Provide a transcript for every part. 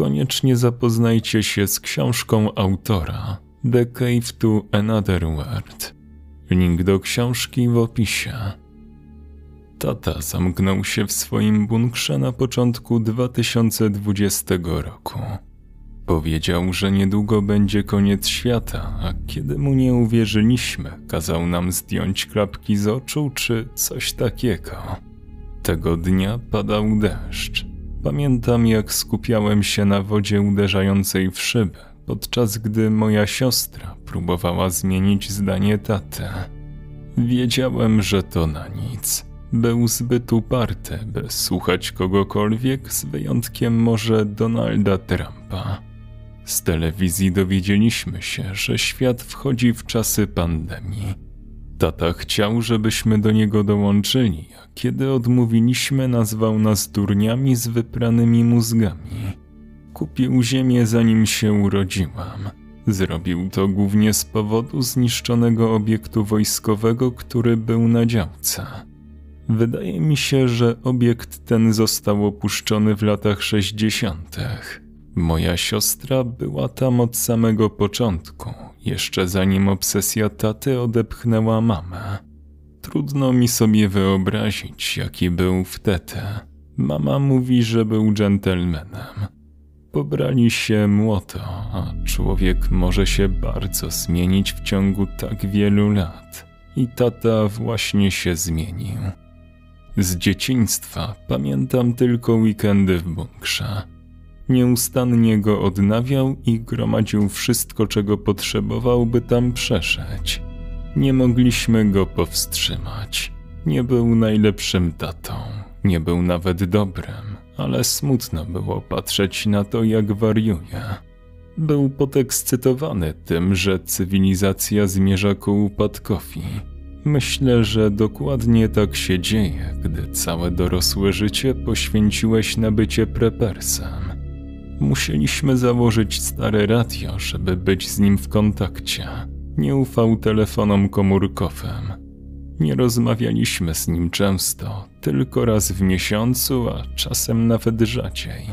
koniecznie zapoznajcie się z książką autora The Cave to Another World. Link do książki w opisie. Tata zamknął się w swoim bunkrze na początku 2020 roku. Powiedział, że niedługo będzie koniec świata, a kiedy mu nie uwierzyliśmy, kazał nam zdjąć klapki z oczu czy coś takiego. Tego dnia padał deszcz. Pamiętam, jak skupiałem się na wodzie uderzającej w szybę, podczas gdy moja siostra próbowała zmienić zdanie taty. Wiedziałem, że to na nic. Był zbyt uparty, by słuchać kogokolwiek, z wyjątkiem może Donalda Trumpa. Z telewizji dowiedzieliśmy się, że świat wchodzi w czasy pandemii. Tata chciał, żebyśmy do niego dołączyli, a kiedy odmówiliśmy, nazwał nas durniami z wypranymi mózgami. Kupił ziemię zanim się urodziłam. Zrobił to głównie z powodu zniszczonego obiektu wojskowego, który był na działce. Wydaje mi się, że obiekt ten został opuszczony w latach 60. Moja siostra była tam od samego początku, jeszcze zanim obsesja taty odepchnęła mamę. Trudno mi sobie wyobrazić, jaki był wtedy. Mama mówi, że był dżentelmenem. Pobrali się młoto, a człowiek może się bardzo zmienić w ciągu tak wielu lat. I tata właśnie się zmienił. Z dzieciństwa pamiętam tylko weekendy w bunkrze. Nieustannie go odnawiał i gromadził wszystko, czego potrzebował, by tam przeszeć. Nie mogliśmy go powstrzymać. Nie był najlepszym tatą, nie był nawet dobrym, ale smutno było patrzeć na to, jak wariuje. Był podekscytowany tym, że cywilizacja zmierza ku upadkowi. Myślę, że dokładnie tak się dzieje, gdy całe dorosłe życie poświęciłeś na bycie prepersem. Musieliśmy założyć stare radio, żeby być z nim w kontakcie. Nie ufał telefonom komórkowym. Nie rozmawialiśmy z nim często, tylko raz w miesiącu, a czasem nawet rzadziej.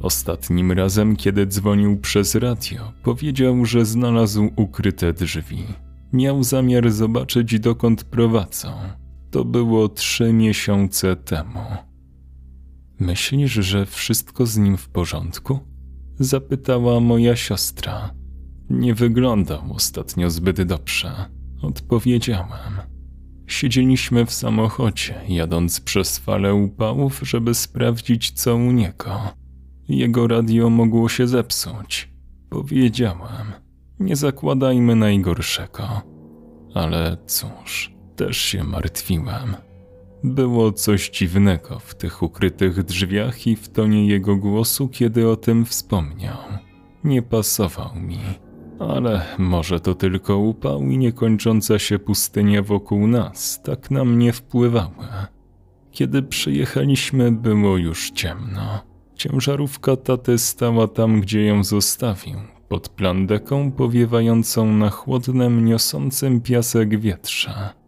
Ostatnim razem, kiedy dzwonił przez radio, powiedział, że znalazł ukryte drzwi. Miał zamiar zobaczyć, dokąd prowadzą. To było trzy miesiące temu. Myślisz, że wszystko z nim w porządku? Zapytała moja siostra. Nie wyglądał ostatnio zbyt dobrze. Odpowiedziałem. Siedzieliśmy w samochodzie, jadąc przez falę upałów, żeby sprawdzić, co u niego. Jego radio mogło się zepsuć. Powiedziałem, nie zakładajmy najgorszego. Ale cóż, też się martwiłem. Było coś dziwnego w tych ukrytych drzwiach i w tonie jego głosu, kiedy o tym wspomniał. Nie pasował mi, ale może to tylko upał i niekończąca się pustynia wokół nas tak na mnie wpływały. Kiedy przyjechaliśmy, było już ciemno. Ciężarówka taty stała tam, gdzie ją zostawił, pod plandeką powiewającą na chłodnym, niosącym piasek wietrze.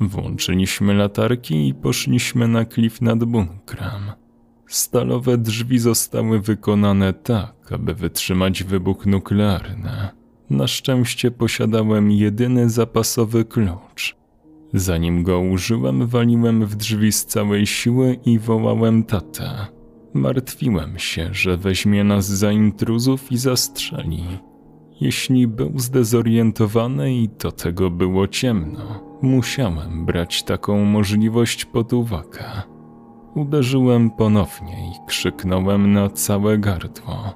Włączyliśmy latarki i poszliśmy na klif nad bunkrem. Stalowe drzwi zostały wykonane tak, aby wytrzymać wybuch nuklearny. Na szczęście posiadałem jedyny zapasowy klucz. Zanim go użyłem, waliłem w drzwi z całej siły i wołałem tatę. Martwiłem się, że weźmie nas za intruzów i zastrzeli. Jeśli był zdezorientowany i tego było ciemno, musiałem brać taką możliwość pod uwagę. Uderzyłem ponownie i krzyknąłem na całe gardło.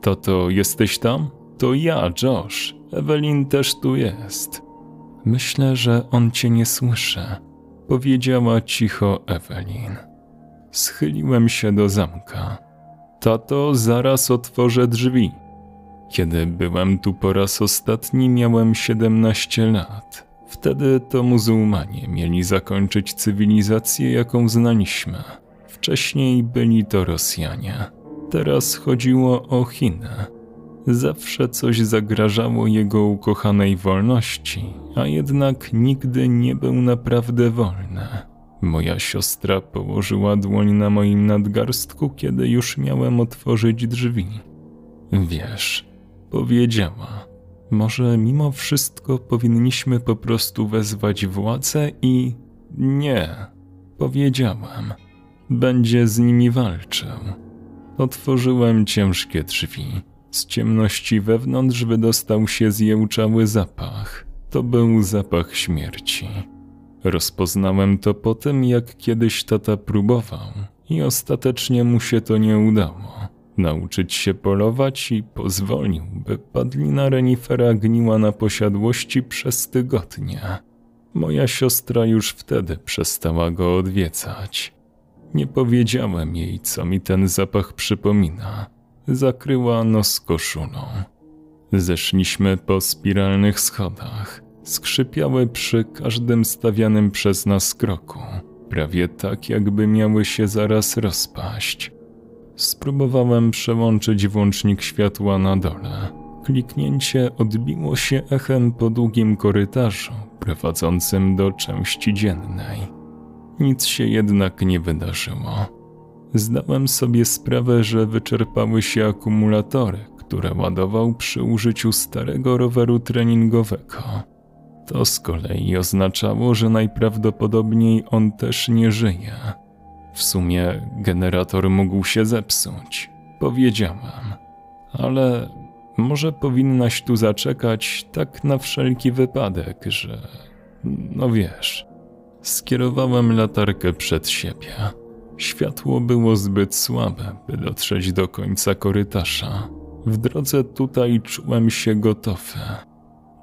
Tato, jesteś tam? To ja, Josh. Ewelin też tu jest. Myślę, że on cię nie słyszy, powiedziała cicho Ewelin. Schyliłem się do zamka. Tato, zaraz otworzę drzwi. Kiedy byłem tu po raz ostatni, miałem 17 lat. Wtedy to muzułmanie mieli zakończyć cywilizację, jaką znaliśmy. Wcześniej byli to Rosjanie. Teraz chodziło o Chiny. Zawsze coś zagrażało jego ukochanej wolności, a jednak nigdy nie był naprawdę wolny. Moja siostra położyła dłoń na moim nadgarstku, kiedy już miałem otworzyć drzwi. Wiesz, powiedziała, może mimo wszystko powinniśmy po prostu wezwać władzę i. Nie, powiedziałem. Będzie z nimi walczył. Otworzyłem ciężkie drzwi. Z ciemności wewnątrz wydostał się zjełczały zapach. To był zapach śmierci. Rozpoznałem to po tym, jak kiedyś tata próbował i ostatecznie mu się to nie udało. Nauczyć się polować i pozwolił, by padlina renifera gniła na posiadłości przez tygodnie. Moja siostra już wtedy przestała go odwiedzać. Nie powiedziałem jej, co mi ten zapach przypomina. Zakryła nos koszulą. Zeszliśmy po spiralnych schodach. Skrzypiały przy każdym stawianym przez nas kroku, prawie tak, jakby miały się zaraz rozpaść. Spróbowałem przełączyć włącznik światła na dole. Kliknięcie odbiło się echem po długim korytarzu prowadzącym do części dziennej. Nic się jednak nie wydarzyło. Zdałem sobie sprawę, że wyczerpały się akumulatory, które ładował przy użyciu starego roweru treningowego. To z kolei oznaczało, że najprawdopodobniej on też nie żyje. W sumie generator mógł się zepsuć, powiedziałem, ale może powinnaś tu zaczekać tak na wszelki wypadek, że. No wiesz. Skierowałem latarkę przed siebie. Światło było zbyt słabe, by dotrzeć do końca korytarza. W drodze tutaj czułem się gotowy.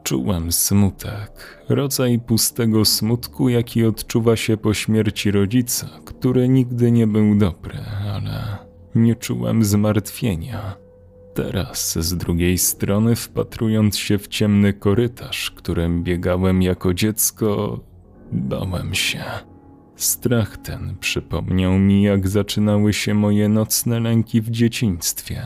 Czułem smutek, rodzaj pustego smutku, jaki odczuwa się po śmierci rodzica, który nigdy nie był dobry, ale nie czułem zmartwienia. Teraz z drugiej strony, wpatrując się w ciemny korytarz, którym biegałem jako dziecko, bałem się. Strach ten przypomniał mi, jak zaczynały się moje nocne lęki w dzieciństwie.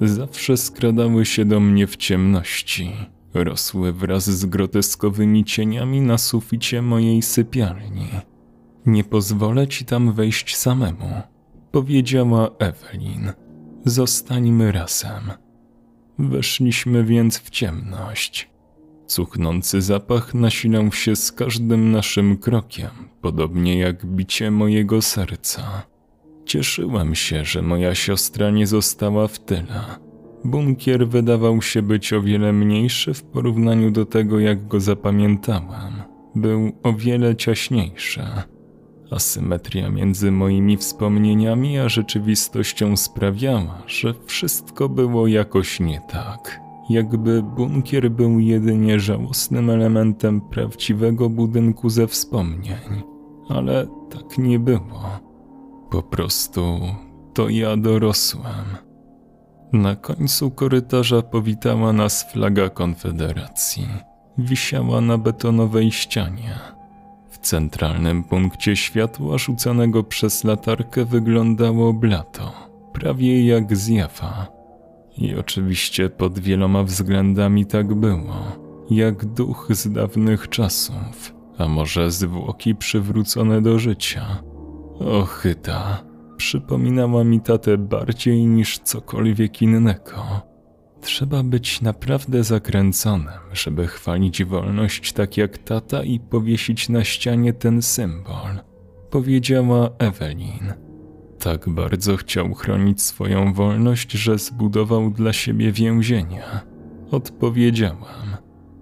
Zawsze skradały się do mnie w ciemności rosły wraz z groteskowymi cieniami na suficie mojej sypialni. Nie pozwolę ci tam wejść samemu, powiedziała Ewelin. Zostańmy razem. Weszliśmy więc w ciemność. Cuchnący zapach nasilał się z każdym naszym krokiem, podobnie jak bicie mojego serca. Cieszyłem się, że moja siostra nie została w tyle Bunkier wydawał się być o wiele mniejszy w porównaniu do tego, jak go zapamiętałem. Był o wiele ciaśniejszy. Asymetria między moimi wspomnieniami a rzeczywistością sprawiała, że wszystko było jakoś nie tak. Jakby bunkier był jedynie żałosnym elementem prawdziwego budynku ze wspomnień. Ale tak nie było. Po prostu to ja dorosłem. Na końcu korytarza powitała nas flaga Konfederacji. Wisiała na betonowej ścianie. W centralnym punkcie światła rzucanego przez latarkę wyglądało blato, prawie jak zjawa. I oczywiście pod wieloma względami tak było, jak duch z dawnych czasów, a może zwłoki przywrócone do życia. Ochyta, przypominała mi tatę bardziej niż cokolwiek innego. Trzeba być naprawdę zakręconym, żeby chwalić wolność tak jak tata i powiesić na ścianie ten symbol, powiedziała Ewelin. Tak bardzo chciał chronić swoją wolność, że zbudował dla siebie więzienie. Odpowiedziałam.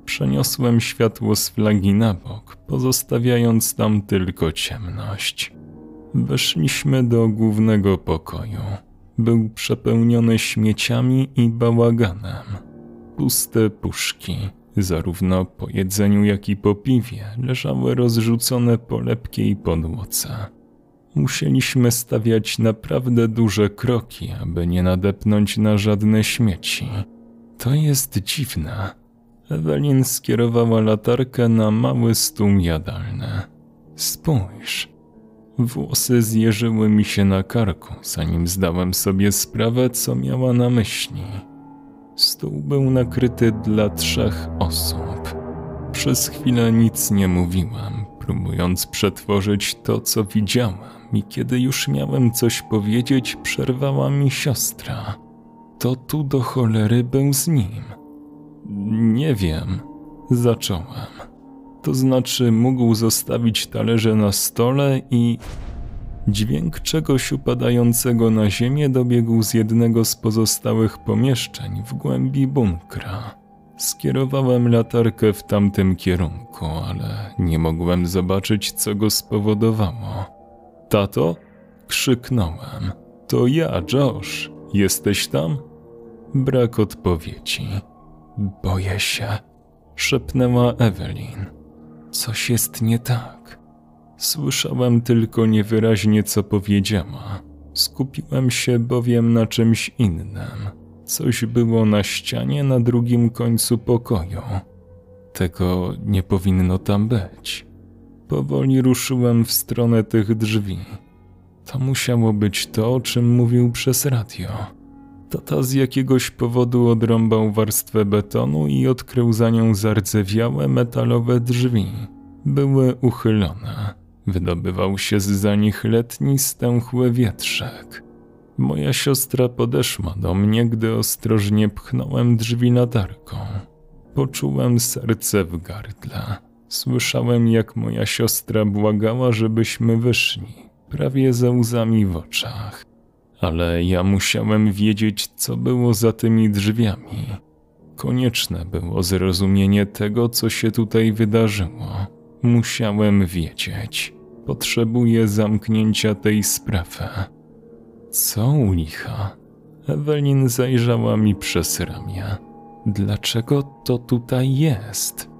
Przeniosłem światło z flagi na bok, pozostawiając tam tylko ciemność. Weszliśmy do głównego pokoju. Był przepełniony śmieciami i bałaganem. Puste puszki, zarówno po jedzeniu, jak i po piwie, leżały rozrzucone po lepkiej podłodze. Musieliśmy stawiać naprawdę duże kroki, aby nie nadepnąć na żadne śmieci. To jest dziwne. Ewelin skierowała latarkę na mały stół jadalny. Spójrz, Włosy zjeżyły mi się na karku, zanim zdałem sobie sprawę, co miała na myśli. Stół był nakryty dla trzech osób. Przez chwilę nic nie mówiłem, próbując przetworzyć to, co widziałam, i kiedy już miałem coś powiedzieć, przerwała mi siostra. To tu do cholery był z nim. Nie wiem, zacząłem. To znaczy, mógł zostawić talerze na stole i. Dźwięk czegoś upadającego na ziemię dobiegł z jednego z pozostałych pomieszczeń w głębi bunkra. Skierowałem latarkę w tamtym kierunku, ale nie mogłem zobaczyć, co go spowodowało. Tato? Krzyknąłem. To ja, Josh. Jesteś tam? Brak odpowiedzi. Boję się, szepnęła Evelyn. Coś jest nie tak. Słyszałem tylko niewyraźnie, co powiedziała. Skupiłem się bowiem na czymś innym. Coś było na ścianie na drugim końcu pokoju. Tego nie powinno tam być. Powoli ruszyłem w stronę tych drzwi. To musiało być to, o czym mówił przez radio. Tata z jakiegoś powodu odrąbał warstwę betonu i odkrył za nią zardzewiałe metalowe drzwi. Były uchylone. Wydobywał się z za nich letni, stęchły wietrzek. Moja siostra podeszła do mnie, gdy ostrożnie pchnąłem drzwi latarką. Poczułem serce w gardle. Słyszałem, jak moja siostra błagała, żebyśmy wyszli, prawie ze łzami w oczach. Ale ja musiałem wiedzieć, co było za tymi drzwiami. Konieczne było zrozumienie tego, co się tutaj wydarzyło. Musiałem wiedzieć. Potrzebuję zamknięcia tej sprawy. Co u licha? Ewelin zajrzała mi przez ramię. Dlaczego to tutaj jest?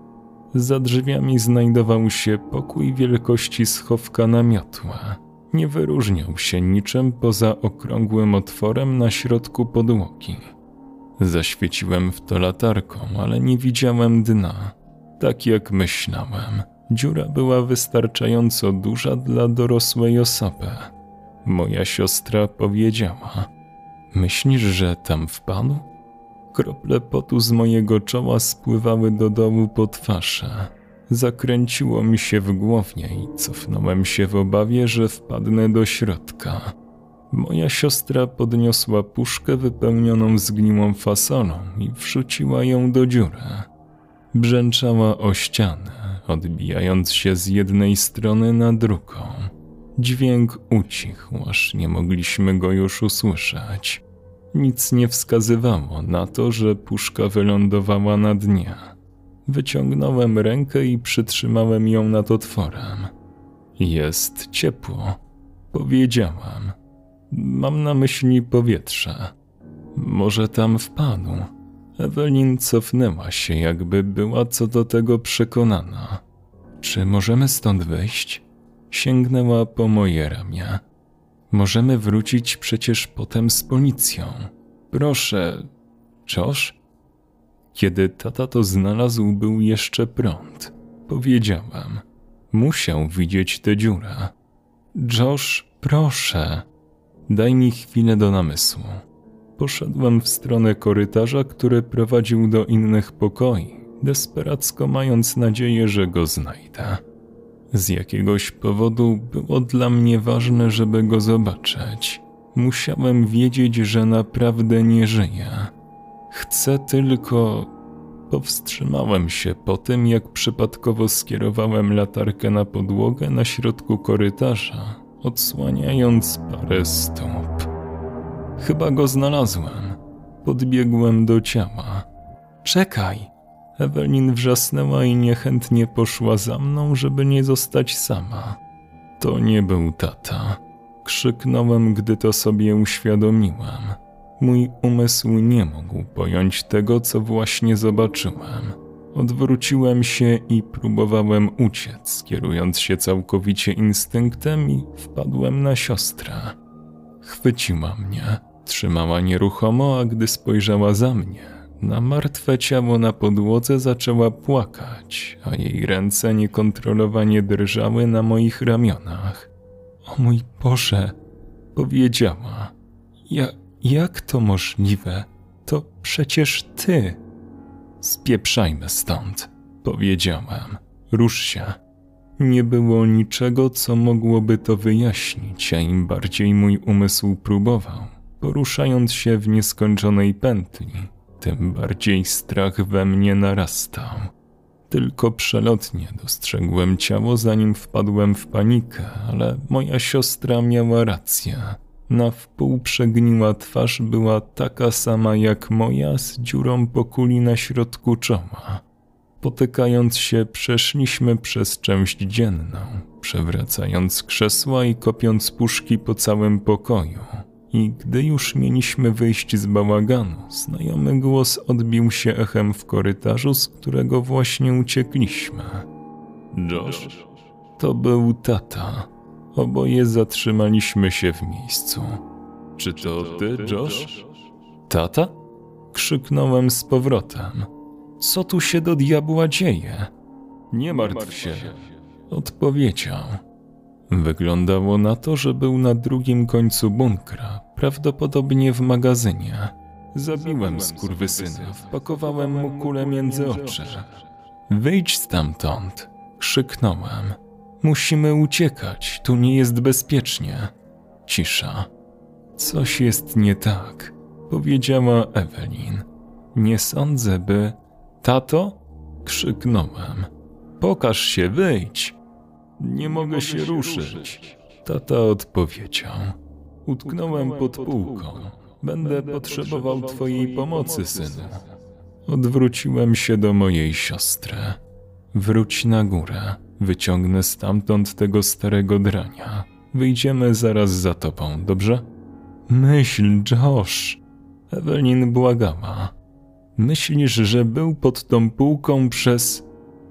Za drzwiami znajdował się pokój wielkości schowka na miotłę. Nie wyróżniał się niczym poza okrągłym otworem na środku podłogi. Zaświeciłem w to latarką, ale nie widziałem dna, tak jak myślałem. Dziura była wystarczająco duża dla dorosłej osoby. Moja siostra powiedziała: Myślisz, że tam wpadł? Krople potu z mojego czoła spływały do dołu po twarzy. Zakręciło mi się w głowie i cofnąłem się w obawie, że wpadnę do środka. Moja siostra podniosła puszkę wypełnioną zgniłą fasolą i wrzuciła ją do dziury. Brzęczała o ścianę, odbijając się z jednej strony na drugą. Dźwięk ucichł, aż nie mogliśmy go już usłyszeć. Nic nie wskazywało na to, że puszka wylądowała na dnie. Wyciągnąłem rękę i przytrzymałem ją nad otworem. Jest ciepło, powiedziałam. Mam na myśli powietrze. Może tam wpadł. Ewelin cofnęła się, jakby była co do tego przekonana. Czy możemy stąd wyjść? Sięgnęła po moje ramię. Możemy wrócić przecież potem z policją. Proszę, Josh? Kiedy tata to znalazł, był jeszcze prąd. Powiedziałam. Musiał widzieć tę dziurę. Josh, proszę. Daj mi chwilę do namysłu. Poszedłem w stronę korytarza, który prowadził do innych pokoi, desperacko mając nadzieję, że go znajdę. Z jakiegoś powodu było dla mnie ważne, żeby go zobaczyć. Musiałem wiedzieć, że naprawdę nie żyje. Chcę tylko. Powstrzymałem się po tym, jak przypadkowo skierowałem latarkę na podłogę na środku korytarza, odsłaniając parę stóp. Chyba go znalazłem. Podbiegłem do ciała. Czekaj! Ewelin wrzasnęła i niechętnie poszła za mną, żeby nie zostać sama. To nie był tata. Krzyknąłem, gdy to sobie uświadomiłem. Mój umysł nie mógł pojąć tego, co właśnie zobaczyłem. Odwróciłem się i próbowałem uciec, kierując się całkowicie instynktem i wpadłem na siostrę. Chwyciła mnie, trzymała nieruchomo, a gdy spojrzała za mnie, na martwe ciało na podłodze zaczęła płakać, a jej ręce niekontrolowanie drżały na moich ramionach. O mój Boże, powiedziała. Ja, jak to możliwe? To przecież ty. Spieprzajmy stąd, powiedziałem. Rusz się. Nie było niczego, co mogłoby to wyjaśnić, a im bardziej mój umysł próbował, poruszając się w nieskończonej pętli, tym bardziej strach we mnie narastał. Tylko przelotnie dostrzegłem ciało, zanim wpadłem w panikę, ale moja siostra miała rację. Na wpół przegniła twarz była taka sama jak moja, z dziurą po kuli na środku czoła. Potykając się, przeszliśmy przez część dzienną, przewracając krzesła i kopiąc puszki po całym pokoju. I gdy już mieliśmy wyjść z bałaganu, znajomy głos odbił się echem w korytarzu, z którego właśnie uciekliśmy. Josh? To był tata. Oboje zatrzymaliśmy się w miejscu. Czy to ty, Josh? Tata? Krzyknąłem z powrotem. Co tu się do diabła dzieje? Nie martw się, odpowiedział. Wyglądało na to, że był na drugim końcu bunkra, prawdopodobnie w magazynie. Zabiłem skurwysyna, wpakowałem mu kulę między oczy. Wyjdź stamtąd, krzyknąłem. Musimy uciekać, tu nie jest bezpiecznie. Cisza. Coś jest nie tak, powiedziała Ewelin. Nie sądzę, by. Tato? krzyknąłem. Pokaż się, wyjdź. Nie mogę się ruszyć. Tata odpowiedział. Utknąłem pod półką. Będę potrzebował twojej pomocy, synu. Odwróciłem się do mojej siostry. Wróć na górę. Wyciągnę stamtąd tego starego drania. Wyjdziemy zaraz za tobą, dobrze? Myśl, Josh. Ewelin błagała. Myślisz, że był pod tą półką przez...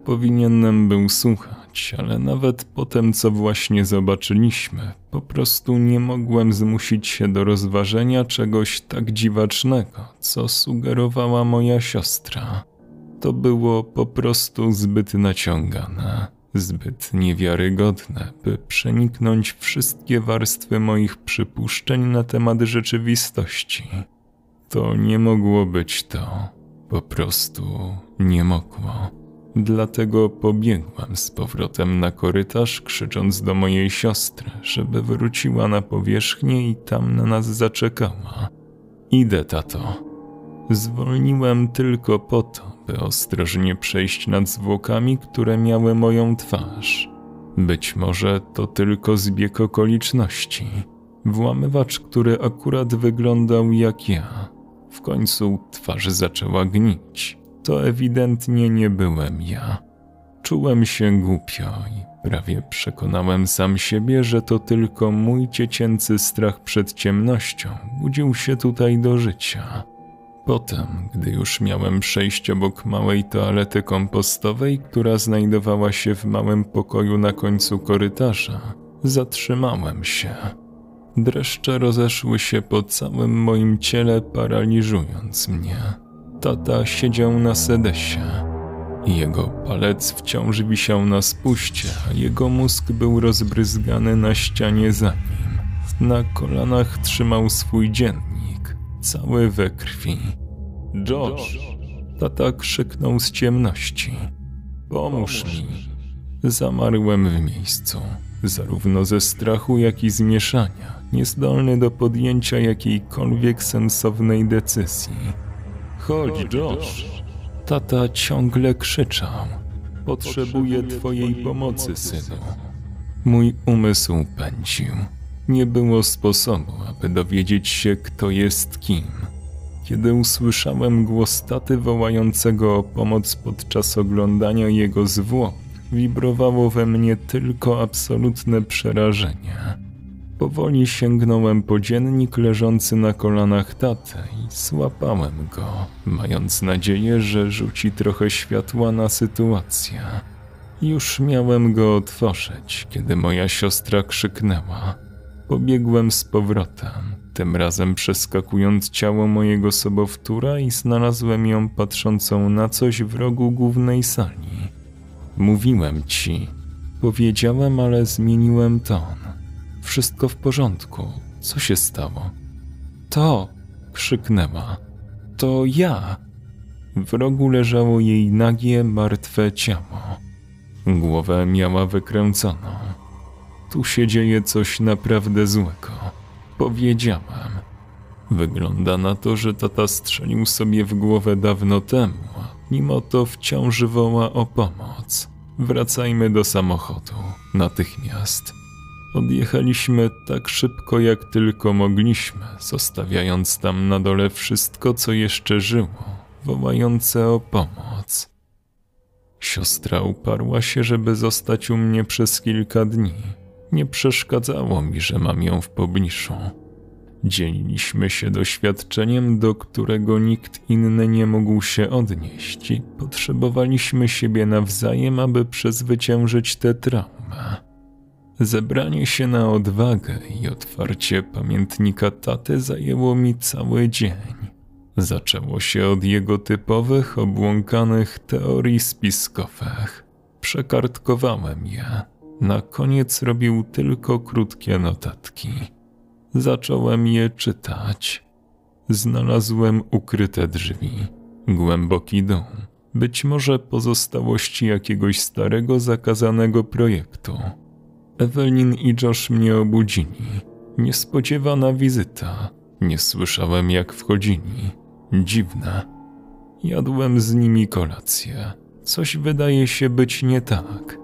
Powinienem był słuchać, ale nawet po tym, co właśnie zobaczyliśmy, po prostu nie mogłem zmusić się do rozważenia czegoś tak dziwacznego, co sugerowała moja siostra. To było po prostu zbyt naciągane, zbyt niewiarygodne, by przeniknąć wszystkie warstwy moich przypuszczeń na temat rzeczywistości. To nie mogło być to. Po prostu nie mogło. Dlatego pobiegłam z powrotem na korytarz, krzycząc do mojej siostry, żeby wróciła na powierzchnię i tam na nas zaczekała. Idę, tato. Zwolniłem tylko po to, by ostrożnie przejść nad zwłokami, które miały moją twarz. Być może to tylko zbieg okoliczności. Włamywacz, który akurat wyglądał jak ja. W końcu twarz zaczęła gnić. To ewidentnie nie byłem ja. Czułem się głupio i prawie przekonałem sam siebie, że to tylko mój dziecięcy strach przed ciemnością budził się tutaj do życia. Potem, gdy już miałem przejść obok małej toalety kompostowej, która znajdowała się w małym pokoju na końcu korytarza, zatrzymałem się. Dreszcze rozeszły się po całym moim ciele, paraliżując mnie. Tata siedział na sedesie. Jego palec wciąż wisiał na spuście, a jego mózg był rozbryzgany na ścianie za nim. Na kolanach trzymał swój dziennik, cały we krwi. Josh! Tata krzyknął z ciemności. Pomóż mi. Zamarłem w miejscu, zarówno ze strachu, jak i zmieszania niezdolny do podjęcia jakiejkolwiek sensownej decyzji. Chodź, Josh. Tata ciągle krzyczał. Potrzebuję twojej pomocy, synu. Mój umysł pędził. Nie było sposobu, aby dowiedzieć się, kto jest kim. Kiedy usłyszałem głos taty wołającego o pomoc podczas oglądania jego zwłok, wibrowało we mnie tylko absolutne przerażenie. Powoli sięgnąłem po dziennik leżący na kolanach taty i złapałem go, mając nadzieję, że rzuci trochę światła na sytuację. Już miałem go otworzyć, kiedy moja siostra krzyknęła. Pobiegłem z powrotem, tym razem przeskakując ciało mojego sobowtóra i znalazłem ją patrzącą na coś w rogu głównej sali. Mówiłem ci, powiedziałem, ale zmieniłem ton. Wszystko w porządku. Co się stało? To! krzyknęła. To ja! W rogu leżało jej nagie, martwe ciało. Głowę miała wykręconą. Tu się dzieje coś naprawdę złego. Powiedziałem. Wygląda na to, że tata strzelił sobie w głowę dawno temu, mimo to wciąż woła o pomoc. Wracajmy do samochodu, natychmiast. Odjechaliśmy tak szybko, jak tylko mogliśmy, zostawiając tam na dole wszystko, co jeszcze żyło, wołające o pomoc. Siostra uparła się, żeby zostać u mnie przez kilka dni. Nie przeszkadzało mi, że mam ją w pobliżu. Dzieliliśmy się doświadczeniem, do którego nikt inny nie mógł się odnieść i potrzebowaliśmy siebie nawzajem, aby przezwyciężyć tę traumę. Zebranie się na odwagę i otwarcie pamiętnika taty zajęło mi cały dzień. Zaczęło się od jego typowych, obłąkanych teorii spiskowych. Przekartkowałem je. Na koniec robił tylko krótkie notatki. Zacząłem je czytać. Znalazłem ukryte drzwi, głęboki dół, być może pozostałości jakiegoś starego, zakazanego projektu. Ewelin i Josh mnie obudzili. Niespodziewana wizyta. Nie słyszałem, jak wchodzili. Dziwne. Jadłem z nimi kolację. Coś wydaje się być nie tak.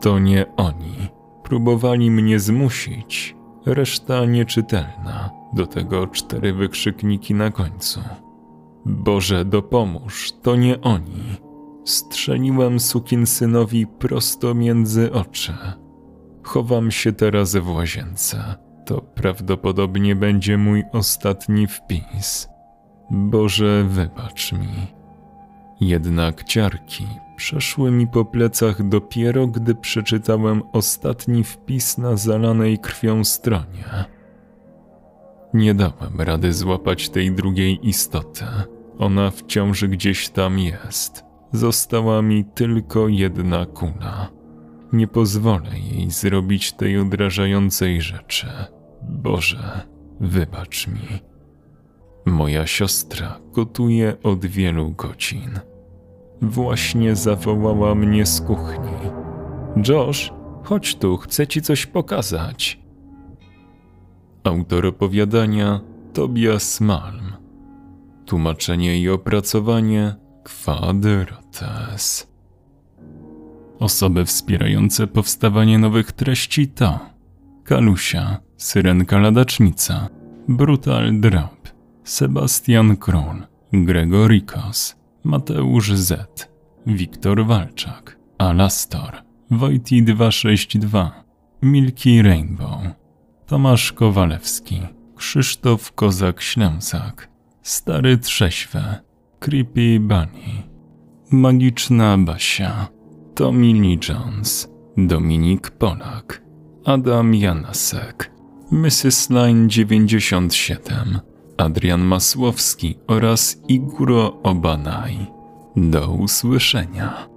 To nie oni. Próbowali mnie zmusić, reszta nieczytelna, do tego cztery wykrzykniki na końcu. Boże, dopomóż, to nie oni. Strzeliłem synowi prosto między oczy. Chowam się teraz w łazience. To prawdopodobnie będzie mój ostatni wpis. Boże, wybacz mi. Jednak ciarki przeszły mi po plecach dopiero, gdy przeczytałem ostatni wpis na zalanej krwią stronie. Nie dałem rady złapać tej drugiej istoty. Ona wciąż gdzieś tam jest. Została mi tylko jedna kula. Nie pozwolę jej zrobić tej odrażającej rzeczy. Boże, wybacz mi. Moja siostra gotuje od wielu godzin. Właśnie zawołała mnie z kuchni. Josh, chodź tu, chcę ci coś pokazać. Autor opowiadania Tobias Malm. Tłumaczenie i opracowanie Quadrotes. Osoby wspierające powstawanie nowych treści to Kalusia, Syrenka Ladacznica, Brutal Drop, Sebastian Król, Gregorikos, Mateusz Z, Wiktor Walczak, Alastor, Wojti 262, Milki Rainbow, Tomasz Kowalewski, Krzysztof Kozak-Ślęsak, Stary Trześwe, Creepy Bunny, Magiczna Basia, Tommy Lee Jones, Dominik Polak, Adam Janasek, Mrs. Line 97, Adrian Masłowski oraz Iguro Obanaj. Do usłyszenia.